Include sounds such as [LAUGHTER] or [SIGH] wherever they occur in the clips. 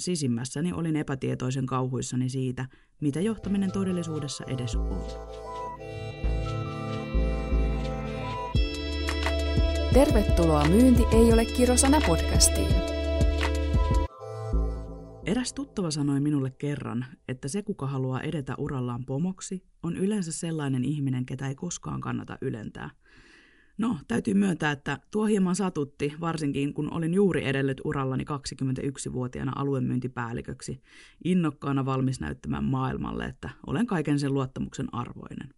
sisimmässäni olin epätietoisen kauhuissani siitä, mitä johtaminen todellisuudessa edes on. Tervetuloa Myynti ei ole kirosana podcastiin. Eräs tuttava sanoi minulle kerran, että se kuka haluaa edetä urallaan pomoksi, on yleensä sellainen ihminen, ketä ei koskaan kannata ylentää – No, täytyy myöntää, että tuo hieman satutti, varsinkin kun olin juuri edellyt urallani 21-vuotiaana aluemyyntipäälliköksi, innokkaana valmis näyttämään maailmalle, että olen kaiken sen luottamuksen arvoinen.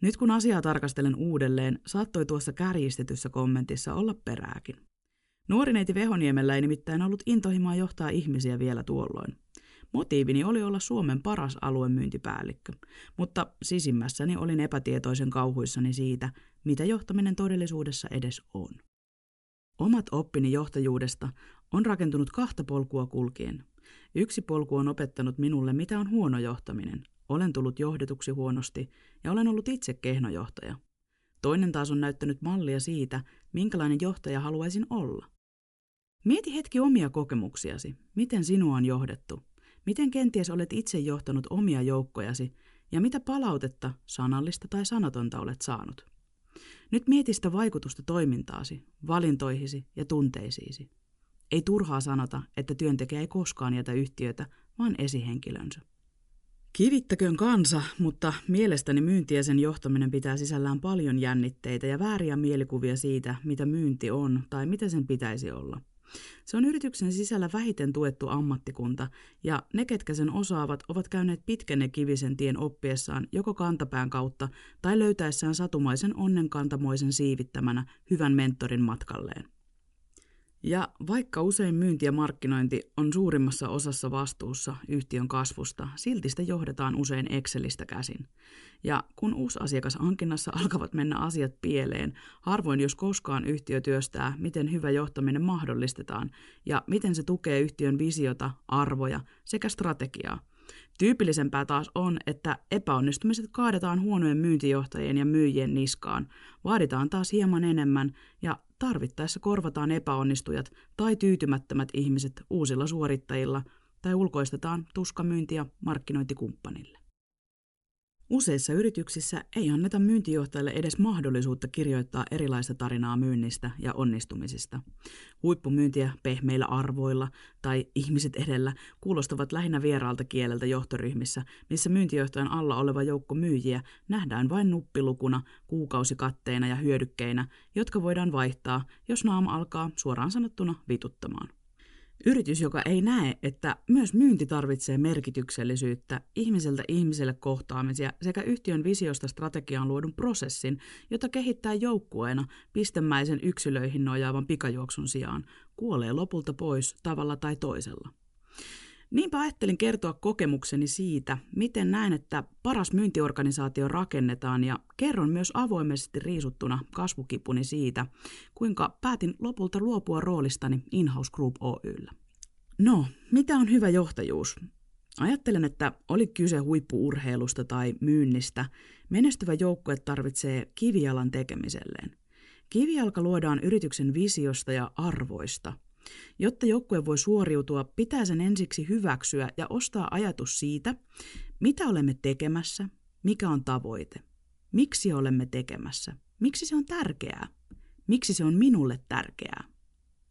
Nyt kun asiaa tarkastelen uudelleen, saattoi tuossa kärjistetyssä kommentissa olla perääkin. Nuori neiti Vehoniemellä ei nimittäin ollut intohimoa johtaa ihmisiä vielä tuolloin. Motiivini oli olla Suomen paras aluemyyntipäällikkö, mutta sisimmässäni olin epätietoisen kauhuissani siitä, mitä johtaminen todellisuudessa edes on. Omat oppini johtajuudesta on rakentunut kahta polkua kulkien. Yksi polku on opettanut minulle, mitä on huono johtaminen. Olen tullut johdetuksi huonosti ja olen ollut itse kehnojohtaja. Toinen taas on näyttänyt mallia siitä, minkälainen johtaja haluaisin olla. Mieti hetki omia kokemuksiasi. Miten sinua on johdettu? Miten kenties olet itse johtanut omia joukkojasi ja mitä palautetta, sanallista tai sanatonta olet saanut? Nyt mieti sitä vaikutusta toimintaasi, valintoihisi ja tunteisiisi. Ei turhaa sanota, että työntekijä ei koskaan jätä yhtiötä, vaan esihenkilönsä. Kivittäköön kansa, mutta mielestäni myynti ja sen johtaminen pitää sisällään paljon jännitteitä ja vääriä mielikuvia siitä, mitä myynti on tai mitä sen pitäisi olla – se on yrityksen sisällä vähiten tuettu ammattikunta, ja ne, ketkä sen osaavat, ovat käyneet pitkän kivisen tien oppiessaan joko kantapään kautta tai löytäessään satumaisen onnenkantamoisen siivittämänä hyvän mentorin matkalleen. Ja vaikka usein myynti ja markkinointi on suurimmassa osassa vastuussa yhtiön kasvusta, silti sitä johdetaan usein Excelistä käsin. Ja kun uusi asiakas hankinnassa [LAUGHS] alkavat mennä asiat pieleen, harvoin jos koskaan yhtiö työstää, miten hyvä johtaminen mahdollistetaan ja miten se tukee yhtiön visiota, arvoja sekä strategiaa – Tyypillisempää taas on, että epäonnistumiset kaadetaan huonojen myyntijohtajien ja myyjien niskaan. Vaaditaan taas hieman enemmän ja tarvittaessa korvataan epäonnistujat tai tyytymättömät ihmiset uusilla suorittajilla tai ulkoistetaan tuskamyyntiä markkinointikumppanille. Useissa yrityksissä ei anneta myyntijohtajalle edes mahdollisuutta kirjoittaa erilaista tarinaa myynnistä ja onnistumisista. Huippumyyntiä pehmeillä arvoilla tai ihmiset edellä kuulostavat lähinnä vieraalta kieleltä johtoryhmissä, missä myyntijohtajan alla oleva joukko myyjiä nähdään vain nuppilukuna, kuukausikatteina ja hyödykkeinä, jotka voidaan vaihtaa, jos naama alkaa suoraan sanottuna vituttamaan. Yritys, joka ei näe, että myös myynti tarvitsee merkityksellisyyttä, ihmiseltä ihmiselle kohtaamisia sekä yhtiön visiosta strategiaan luodun prosessin, jota kehittää joukkueena pistemäisen yksilöihin nojaavan pikajuoksun sijaan, kuolee lopulta pois tavalla tai toisella. Niinpä ajattelin kertoa kokemukseni siitä, miten näen, että paras myyntiorganisaatio rakennetaan ja kerron myös avoimesti riisuttuna kasvukipuni siitä, kuinka päätin lopulta luopua roolistani Inhouse Group Oyllä. No, mitä on hyvä johtajuus? Ajattelen, että oli kyse huippuurheilusta tai myynnistä, menestyvä joukkue tarvitsee kivijalan tekemiselleen. Kivijalka luodaan yrityksen visiosta ja arvoista – Jotta joukkue voi suoriutua, pitää sen ensiksi hyväksyä ja ostaa ajatus siitä, mitä olemme tekemässä, mikä on tavoite, miksi olemme tekemässä, miksi se on tärkeää, miksi se on minulle tärkeää,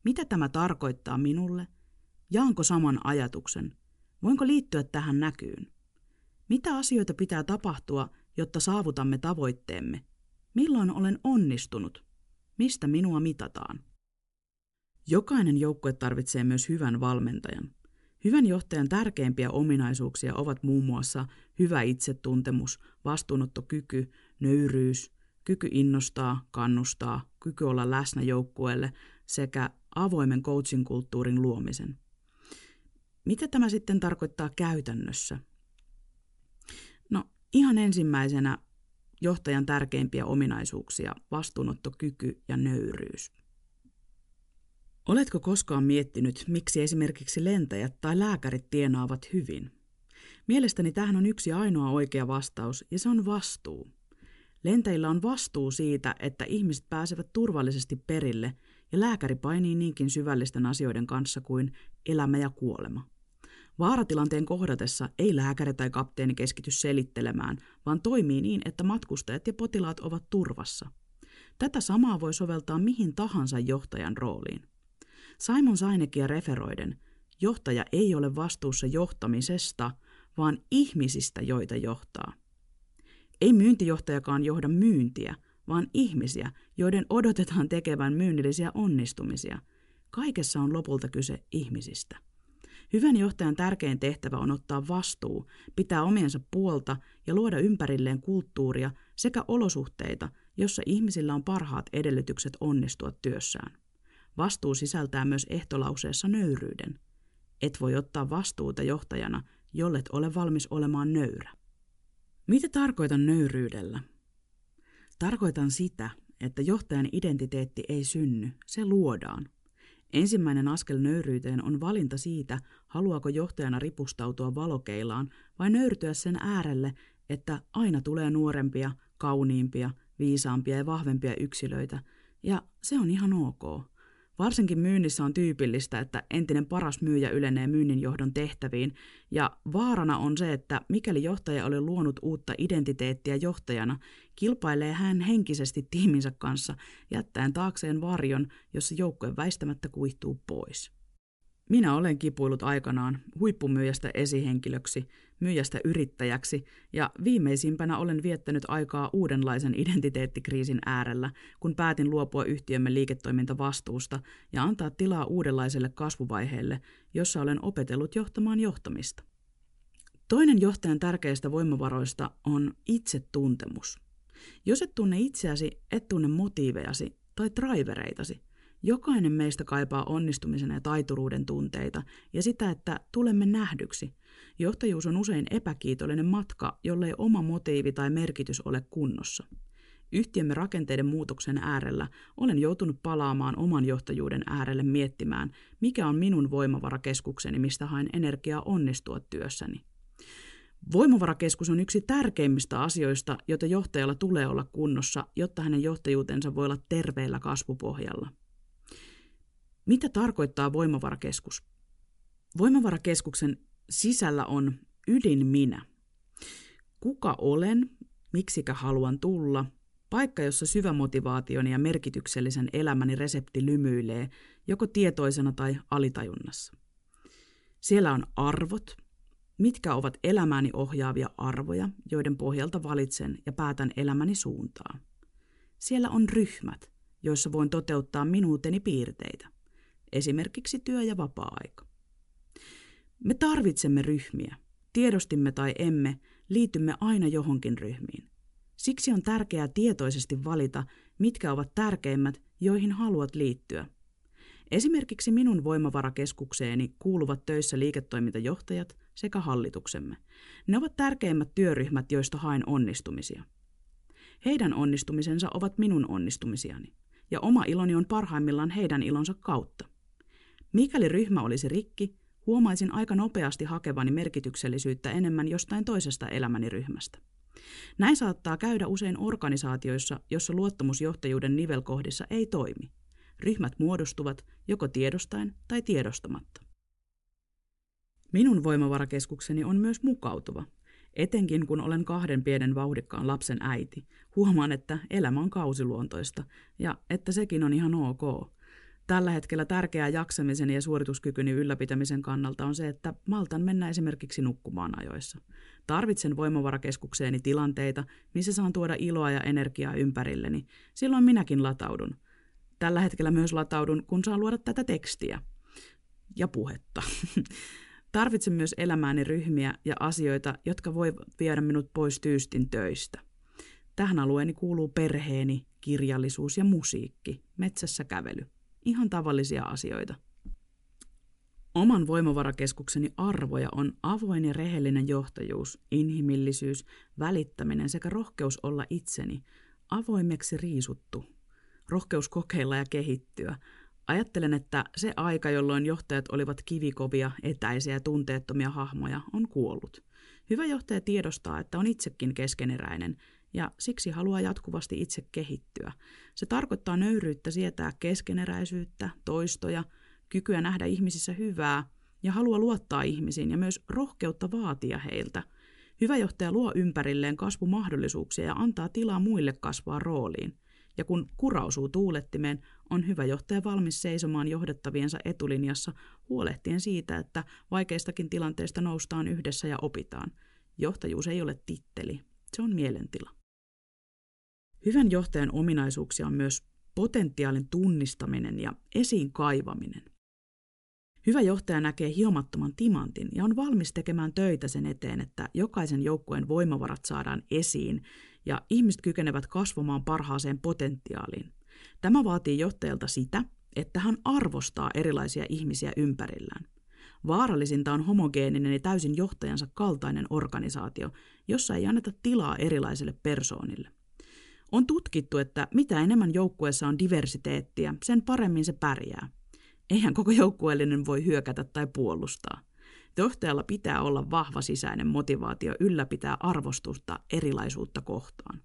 mitä tämä tarkoittaa minulle, jaanko saman ajatuksen, voinko liittyä tähän näkyyn, mitä asioita pitää tapahtua, jotta saavutamme tavoitteemme, milloin olen onnistunut, mistä minua mitataan. Jokainen joukkue tarvitsee myös hyvän valmentajan. Hyvän johtajan tärkeimpiä ominaisuuksia ovat muun muassa hyvä itsetuntemus, vastuunottokyky, nöyryys, kyky innostaa, kannustaa, kyky olla läsnä joukkueelle sekä avoimen coaching-kulttuurin luomisen. Mitä tämä sitten tarkoittaa käytännössä? No, ihan ensimmäisenä johtajan tärkeimpiä ominaisuuksia, vastuunottokyky ja nöyryys. Oletko koskaan miettinyt, miksi esimerkiksi lentäjät tai lääkärit tienaavat hyvin? Mielestäni tähän on yksi ainoa oikea vastaus, ja se on vastuu. Lentäjillä on vastuu siitä, että ihmiset pääsevät turvallisesti perille, ja lääkäri painii niinkin syvällisten asioiden kanssa kuin elämä ja kuolema. Vaaratilanteen kohdatessa ei lääkäri tai kapteeni keskity selittelemään, vaan toimii niin, että matkustajat ja potilaat ovat turvassa. Tätä samaa voi soveltaa mihin tahansa johtajan rooliin. Simon Sainekia referoiden, johtaja ei ole vastuussa johtamisesta, vaan ihmisistä, joita johtaa. Ei myyntijohtajakaan johda myyntiä, vaan ihmisiä, joiden odotetaan tekevän myynnillisiä onnistumisia. Kaikessa on lopulta kyse ihmisistä. Hyvän johtajan tärkein tehtävä on ottaa vastuu, pitää omiensa puolta ja luoda ympärilleen kulttuuria sekä olosuhteita, jossa ihmisillä on parhaat edellytykset onnistua työssään. Vastuu sisältää myös ehtolauseessa nöyryyden. Et voi ottaa vastuuta johtajana, jollet ole valmis olemaan nöyrä. Mitä tarkoitan nöyryydellä? Tarkoitan sitä, että johtajan identiteetti ei synny, se luodaan. Ensimmäinen askel nöyryyteen on valinta siitä, haluaako johtajana ripustautua valokeilaan vai nöyrtyä sen äärelle, että aina tulee nuorempia, kauniimpia, viisaampia ja vahvempia yksilöitä, ja se on ihan ok. Varsinkin myynnissä on tyypillistä, että entinen paras myyjä ylenee myynnin johdon tehtäviin, ja vaarana on se, että mikäli johtaja oli luonut uutta identiteettiä johtajana, kilpailee hän henkisesti tiiminsä kanssa, jättäen taakseen varjon, jossa joukkojen väistämättä kuihtuu pois. Minä olen kipuillut aikanaan huippumyyjästä esihenkilöksi, myyjästä yrittäjäksi ja viimeisimpänä olen viettänyt aikaa uudenlaisen identiteettikriisin äärellä, kun päätin luopua yhtiömme liiketoimintavastuusta ja antaa tilaa uudenlaiselle kasvuvaiheelle, jossa olen opetellut johtamaan johtamista. Toinen johtajan tärkeistä voimavaroista on itsetuntemus. Jos et tunne itseäsi, et tunne motiivejasi tai drivereitasi – Jokainen meistä kaipaa onnistumisen ja taituruuden tunteita ja sitä, että tulemme nähdyksi. Johtajuus on usein epäkiitollinen matka, jollei oma motiivi tai merkitys ole kunnossa. Yhtiömme rakenteiden muutoksen äärellä olen joutunut palaamaan oman johtajuuden äärelle miettimään, mikä on minun voimavarakeskukseni, mistä haen energiaa onnistua työssäni. Voimavarakeskus on yksi tärkeimmistä asioista, joita johtajalla tulee olla kunnossa, jotta hänen johtajuutensa voi olla terveellä kasvupohjalla. Mitä tarkoittaa voimavarakeskus? Voimavarakeskuksen sisällä on ydin minä. Kuka olen, miksikä haluan tulla, paikka, jossa syvä motivaationi ja merkityksellisen elämäni resepti lymyilee, joko tietoisena tai alitajunnassa. Siellä on arvot, mitkä ovat elämäni ohjaavia arvoja, joiden pohjalta valitsen ja päätän elämäni suuntaa. Siellä on ryhmät, joissa voin toteuttaa minuuteni piirteitä esimerkiksi työ- ja vapaa-aika. Me tarvitsemme ryhmiä. Tiedostimme tai emme, liitymme aina johonkin ryhmiin. Siksi on tärkeää tietoisesti valita, mitkä ovat tärkeimmät, joihin haluat liittyä. Esimerkiksi minun voimavarakeskukseeni kuuluvat töissä liiketoimintajohtajat sekä hallituksemme. Ne ovat tärkeimmät työryhmät, joista haen onnistumisia. Heidän onnistumisensa ovat minun onnistumisiani, ja oma iloni on parhaimmillaan heidän ilonsa kautta. Mikäli ryhmä olisi rikki, huomaisin aika nopeasti hakevani merkityksellisyyttä enemmän jostain toisesta elämäni ryhmästä. Näin saattaa käydä usein organisaatioissa, jossa luottamusjohtajuuden nivelkohdissa ei toimi. Ryhmät muodostuvat joko tiedostaen tai tiedostamatta. Minun voimavarakeskukseni on myös mukautuva. Etenkin kun olen kahden pienen vauhdikkaan lapsen äiti, huomaan, että elämä on kausiluontoista ja että sekin on ihan ok – tällä hetkellä tärkeää jaksamisen ja suorituskykyni ylläpitämisen kannalta on se, että maltan mennä esimerkiksi nukkumaan ajoissa. Tarvitsen voimavarakeskukseeni tilanteita, missä saan tuoda iloa ja energiaa ympärilleni. Silloin minäkin lataudun. Tällä hetkellä myös lataudun, kun saan luoda tätä tekstiä. Ja puhetta. [LAUGHS] Tarvitsen myös elämääni ryhmiä ja asioita, jotka voi viedä minut pois tyystin töistä. Tähän alueeni kuuluu perheeni, kirjallisuus ja musiikki, metsässä kävely ihan tavallisia asioita. Oman voimavarakeskukseni arvoja on avoin ja rehellinen johtajuus, inhimillisyys, välittäminen sekä rohkeus olla itseni, avoimeksi riisuttu, rohkeus kokeilla ja kehittyä. Ajattelen, että se aika, jolloin johtajat olivat kivikovia, etäisiä ja tunteettomia hahmoja, on kuollut. Hyvä johtaja tiedostaa, että on itsekin keskeneräinen ja siksi haluaa jatkuvasti itse kehittyä. Se tarkoittaa nöyryyttä sietää keskeneräisyyttä, toistoja, kykyä nähdä ihmisissä hyvää ja halua luottaa ihmisiin ja myös rohkeutta vaatia heiltä. Hyvä johtaja luo ympärilleen kasvumahdollisuuksia ja antaa tilaa muille kasvaa rooliin. Ja kun kurausuu tuulettimeen, on hyvä johtaja valmis seisomaan johdettaviensa etulinjassa huolehtien siitä, että vaikeistakin tilanteista noustaan yhdessä ja opitaan. Johtajuus ei ole titteli, se on mielentila. Hyvän johtajan ominaisuuksia on myös potentiaalin tunnistaminen ja esiin kaivaminen. Hyvä johtaja näkee hiomattoman timantin ja on valmis tekemään töitä sen eteen, että jokaisen joukkueen voimavarat saadaan esiin ja ihmiset kykenevät kasvamaan parhaaseen potentiaaliin. Tämä vaatii johtajalta sitä, että hän arvostaa erilaisia ihmisiä ympärillään. Vaarallisinta on homogeeninen ja täysin johtajansa kaltainen organisaatio, jossa ei anneta tilaa erilaisille persoonille. On tutkittu, että mitä enemmän joukkueessa on diversiteettiä, sen paremmin se pärjää. Eihän koko joukkueellinen voi hyökätä tai puolustaa. Johtajalla pitää olla vahva sisäinen motivaatio ylläpitää arvostusta erilaisuutta kohtaan.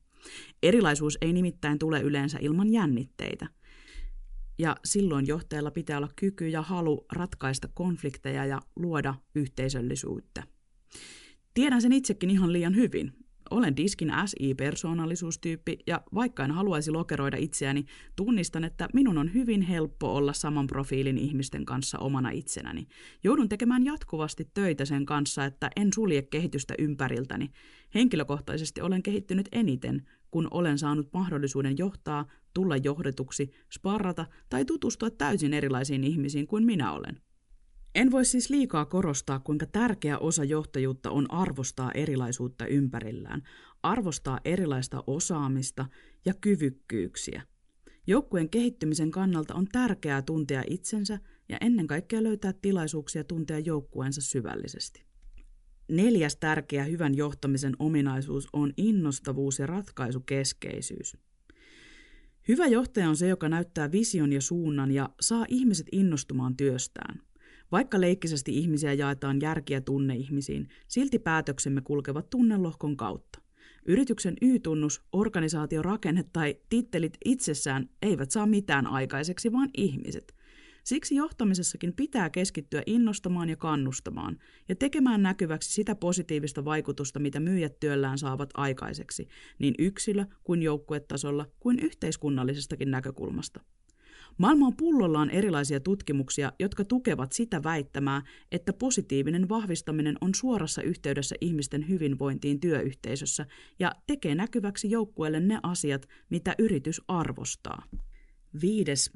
Erilaisuus ei nimittäin tule yleensä ilman jännitteitä. Ja silloin johtajalla pitää olla kyky ja halu ratkaista konflikteja ja luoda yhteisöllisyyttä. Tiedän sen itsekin ihan liian hyvin. Olen diskin SI-persoonallisuustyyppi ja vaikka en haluaisi lokeroida itseäni, tunnistan, että minun on hyvin helppo olla saman profiilin ihmisten kanssa omana itsenäni. Joudun tekemään jatkuvasti töitä sen kanssa, että en sulje kehitystä ympäriltäni. Henkilökohtaisesti olen kehittynyt eniten, kun olen saanut mahdollisuuden johtaa, tulla johdetuksi, sparrata tai tutustua täysin erilaisiin ihmisiin kuin minä olen. En voi siis liikaa korostaa, kuinka tärkeä osa johtajuutta on arvostaa erilaisuutta ympärillään, arvostaa erilaista osaamista ja kyvykkyyksiä. Joukkueen kehittymisen kannalta on tärkeää tuntea itsensä ja ennen kaikkea löytää tilaisuuksia tuntea joukkueensa syvällisesti. Neljäs tärkeä hyvän johtamisen ominaisuus on innostavuus ja ratkaisukeskeisyys. Hyvä johtaja on se, joka näyttää vision ja suunnan ja saa ihmiset innostumaan työstään. Vaikka leikkisesti ihmisiä jaetaan järkiä tunneihmisiin, silti päätöksemme kulkevat tunnelohkon kautta. Yrityksen Y-tunnus, organisaatiorakenne tai tittelit itsessään eivät saa mitään aikaiseksi, vaan ihmiset. Siksi johtamisessakin pitää keskittyä innostamaan ja kannustamaan ja tekemään näkyväksi sitä positiivista vaikutusta, mitä myyjät työllään saavat aikaiseksi, niin yksilö- kuin joukkuetasolla kuin yhteiskunnallisestakin näkökulmasta. Maailma on pullollaan erilaisia tutkimuksia, jotka tukevat sitä väittämää, että positiivinen vahvistaminen on suorassa yhteydessä ihmisten hyvinvointiin työyhteisössä ja tekee näkyväksi joukkueelle ne asiat, mitä yritys arvostaa. Viides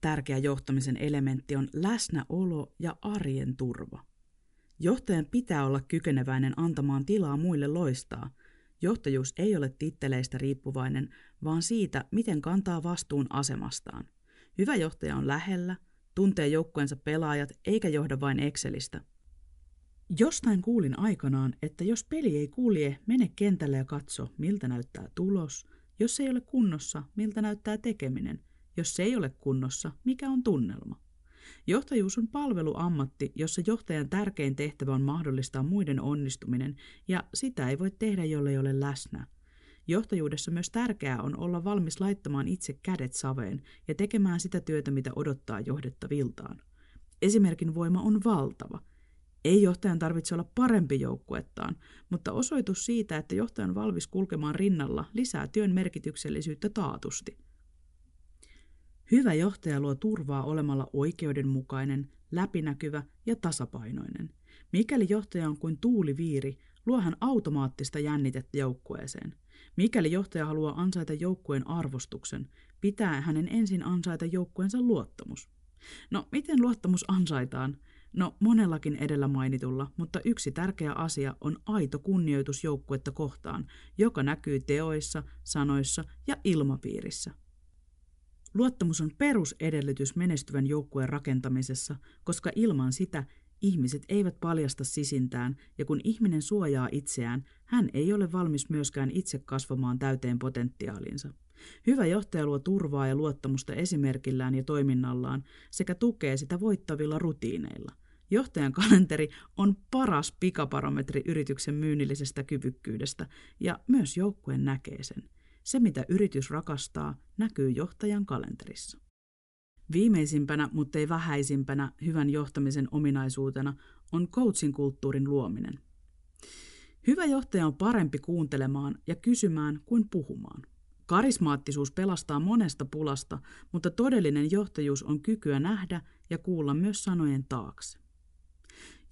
tärkeä johtamisen elementti on läsnäolo ja arjen turva. Johtajan pitää olla kykeneväinen antamaan tilaa muille loistaa. Johtajuus ei ole titteleistä riippuvainen, vaan siitä, miten kantaa vastuun asemastaan. Hyvä johtaja on lähellä, tuntee joukkueensa pelaajat eikä johda vain Excelistä. Jostain kuulin aikanaan, että jos peli ei kulje, mene kentälle ja katso, miltä näyttää tulos. Jos se ei ole kunnossa, miltä näyttää tekeminen. Jos se ei ole kunnossa, mikä on tunnelma. Johtajuus on palveluammatti, jossa johtajan tärkein tehtävä on mahdollistaa muiden onnistuminen, ja sitä ei voi tehdä, jollei ole läsnä. Johtajuudessa myös tärkeää on olla valmis laittamaan itse kädet saveen ja tekemään sitä työtä, mitä odottaa johdettaviltaan. Esimerkin voima on valtava. Ei johtajan tarvitse olla parempi joukkuettaan, mutta osoitus siitä, että johtaja on valmis kulkemaan rinnalla, lisää työn merkityksellisyyttä taatusti. Hyvä johtaja luo turvaa olemalla oikeudenmukainen, läpinäkyvä ja tasapainoinen. Mikäli johtaja on kuin tuuliviiri, luo hän automaattista jännitettä joukkueeseen. Mikäli johtaja haluaa ansaita joukkueen arvostuksen, pitää hänen ensin ansaita joukkueensa luottamus. No, miten luottamus ansaitaan? No, monellakin edellä mainitulla, mutta yksi tärkeä asia on aito kunnioitus joukkuetta kohtaan, joka näkyy teoissa, sanoissa ja ilmapiirissä. Luottamus on perusedellytys menestyvän joukkueen rakentamisessa, koska ilman sitä Ihmiset eivät paljasta sisintään, ja kun ihminen suojaa itseään, hän ei ole valmis myöskään itse kasvamaan täyteen potentiaalinsa. Hyvä johtaja luo turvaa ja luottamusta esimerkillään ja toiminnallaan sekä tukee sitä voittavilla rutiineilla. Johtajan kalenteri on paras pikaparometri yrityksen myynnillisestä kyvykkyydestä ja myös joukkue näkee sen. Se, mitä yritys rakastaa, näkyy johtajan kalenterissa. Viimeisimpänä, mutta ei vähäisimpänä hyvän johtamisen ominaisuutena on coachin kulttuurin luominen. Hyvä johtaja on parempi kuuntelemaan ja kysymään kuin puhumaan. Karismaattisuus pelastaa monesta pulasta, mutta todellinen johtajuus on kykyä nähdä ja kuulla myös sanojen taakse.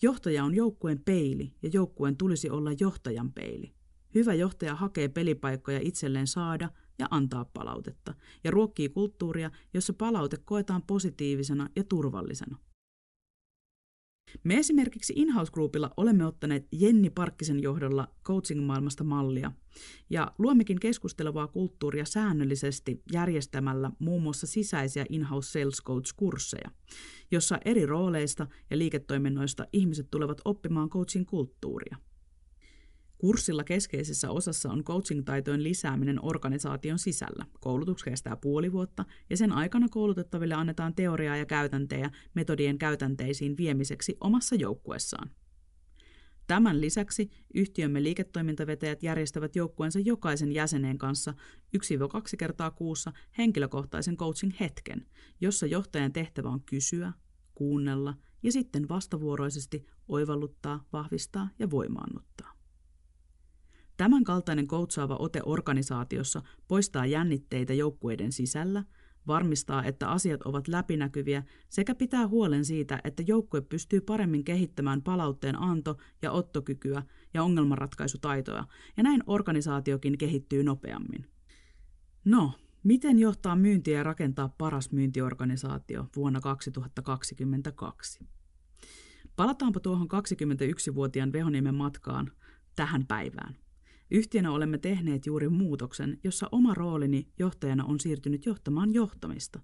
Johtaja on joukkueen peili ja joukkueen tulisi olla johtajan peili. Hyvä johtaja hakee pelipaikkoja itselleen saada ja antaa palautetta. Ja ruokkii kulttuuria, jossa palaute koetaan positiivisena ja turvallisena. Me esimerkiksi Inhouse Groupilla olemme ottaneet Jenni Parkkisen johdolla coaching-maailmasta mallia. Ja luommekin keskustelevaa kulttuuria säännöllisesti järjestämällä muun muassa sisäisiä Inhouse Sales Coach-kursseja, jossa eri rooleista ja liiketoiminnoista ihmiset tulevat oppimaan coaching kulttuuria – Kurssilla keskeisessä osassa on coaching-taitojen lisääminen organisaation sisällä. Koulutus kestää puoli vuotta ja sen aikana koulutettaville annetaan teoriaa ja käytäntejä metodien käytänteisiin viemiseksi omassa joukkuessaan. Tämän lisäksi yhtiömme liiketoimintavetäjät järjestävät joukkueensa jokaisen jäsenen kanssa 1-2 kertaa kuussa henkilökohtaisen coaching-hetken, jossa johtajan tehtävä on kysyä, kuunnella ja sitten vastavuoroisesti oivalluttaa, vahvistaa ja voimaannuttaa. Tämän kaltainen koutsaava ote organisaatiossa poistaa jännitteitä joukkueiden sisällä, varmistaa, että asiat ovat läpinäkyviä sekä pitää huolen siitä, että joukkue pystyy paremmin kehittämään palautteen anto- ja ottokykyä ja ongelmanratkaisutaitoja, ja näin organisaatiokin kehittyy nopeammin. No, miten johtaa myyntiä ja rakentaa paras myyntiorganisaatio vuonna 2022? Palataanpa tuohon 21-vuotiaan Vehoniemen matkaan tähän päivään. Yhtiönä olemme tehneet juuri muutoksen, jossa oma roolini johtajana on siirtynyt johtamaan johtamista.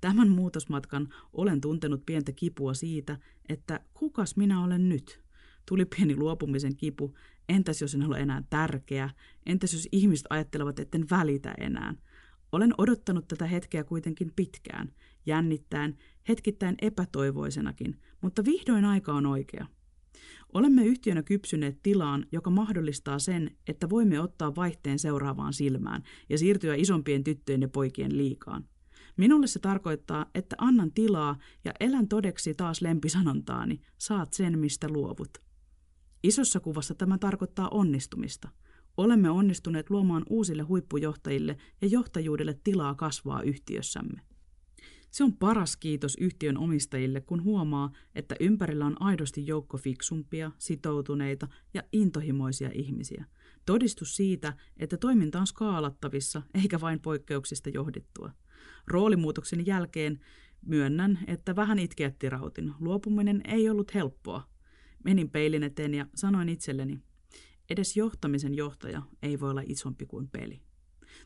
Tämän muutosmatkan olen tuntenut pientä kipua siitä, että kukas minä olen nyt? Tuli pieni luopumisen kipu, entäs jos en ole enää tärkeä, entäs jos ihmiset ajattelevat, etten välitä enää. Olen odottanut tätä hetkeä kuitenkin pitkään, jännittäen, hetkittäin epätoivoisenakin, mutta vihdoin aika on oikea. Olemme yhtiönä kypsyneet tilaan, joka mahdollistaa sen, että voimme ottaa vaihteen seuraavaan silmään ja siirtyä isompien tyttöjen ja poikien liikaan. Minulle se tarkoittaa, että annan tilaa ja elän todeksi taas lempisanontaani, saat sen mistä luovut. Isossa kuvassa tämä tarkoittaa onnistumista. Olemme onnistuneet luomaan uusille huippujohtajille ja johtajuudelle tilaa kasvaa yhtiössämme. Se on paras kiitos yhtiön omistajille, kun huomaa, että ympärillä on aidosti joukko fiksumpia, sitoutuneita ja intohimoisia ihmisiä. Todistus siitä, että toiminta on skaalattavissa, eikä vain poikkeuksista johdittua. Roolimuutoksen jälkeen myönnän, että vähän itkeätti rautin. Luopuminen ei ollut helppoa. Menin peilin eteen ja sanoin itselleni, edes johtamisen johtaja ei voi olla isompi kuin peli.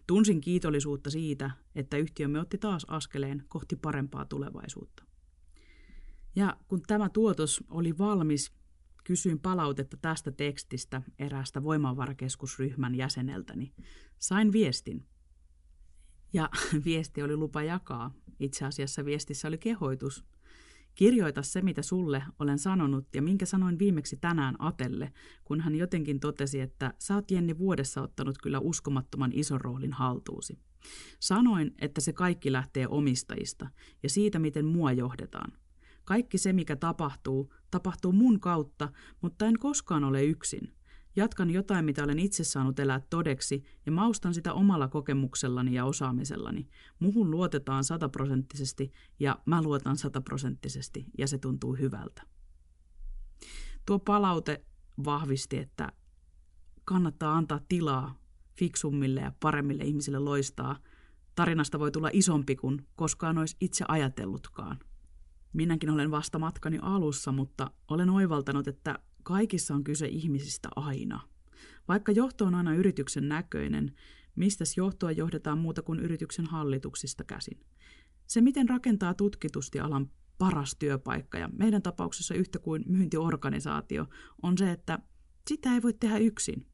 Tunsin kiitollisuutta siitä, että yhtiömme otti taas askeleen kohti parempaa tulevaisuutta. Ja kun tämä tuotos oli valmis, kysyin palautetta tästä tekstistä eräästä voimavarakeskusryhmän jäseneltäni. Sain viestin. Ja [LAUGHS] viesti oli lupa jakaa. Itse asiassa viestissä oli kehoitus – Kirjoita se, mitä sulle olen sanonut ja minkä sanoin viimeksi tänään Atelle, kun hän jotenkin totesi, että sä oot Jenni vuodessa ottanut kyllä uskomattoman ison roolin haltuusi. Sanoin, että se kaikki lähtee omistajista ja siitä, miten mua johdetaan. Kaikki se, mikä tapahtuu, tapahtuu mun kautta, mutta en koskaan ole yksin. Jatkan jotain, mitä olen itse saanut elää todeksi, ja maustan sitä omalla kokemuksellani ja osaamisellani. Muhun luotetaan sataprosenttisesti, ja mä luotan sataprosenttisesti, ja se tuntuu hyvältä. Tuo palaute vahvisti, että kannattaa antaa tilaa fiksummille ja paremmille ihmisille loistaa. Tarinasta voi tulla isompi kuin koskaan olisi itse ajatellutkaan. Minäkin olen vasta matkani alussa, mutta olen oivaltanut, että Kaikissa on kyse ihmisistä aina. Vaikka johto on aina yrityksen näköinen, mistä johtoa johdetaan muuta kuin yrityksen hallituksista käsin. Se, miten rakentaa tutkitusti alan paras työpaikka ja meidän tapauksessa yhtä kuin myyntiorganisaatio, on se, että sitä ei voi tehdä yksin.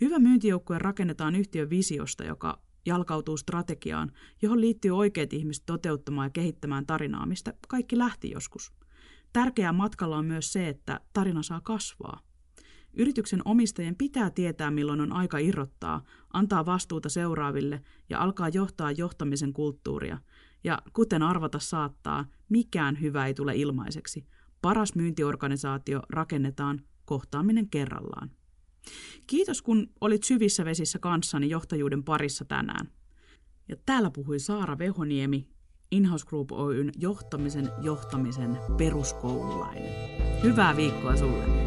Hyvä myyntijoukkue rakennetaan yhtiön visiosta, joka jalkautuu strategiaan, johon liittyy oikeat ihmiset toteuttamaan ja kehittämään tarinaa, mistä kaikki lähti joskus – Tärkeää matkalla on myös se, että tarina saa kasvaa. Yrityksen omistajien pitää tietää, milloin on aika irrottaa, antaa vastuuta seuraaville ja alkaa johtaa johtamisen kulttuuria. Ja kuten arvata saattaa, mikään hyvä ei tule ilmaiseksi. Paras myyntiorganisaatio rakennetaan kohtaaminen kerrallaan. Kiitos kun olit syvissä vesissä kanssani johtajuuden parissa tänään. Ja täällä puhui Saara Vehoniemi, Inhouse Group Oyn johtamisen johtamisen peruskoululainen. Hyvää viikkoa sulle!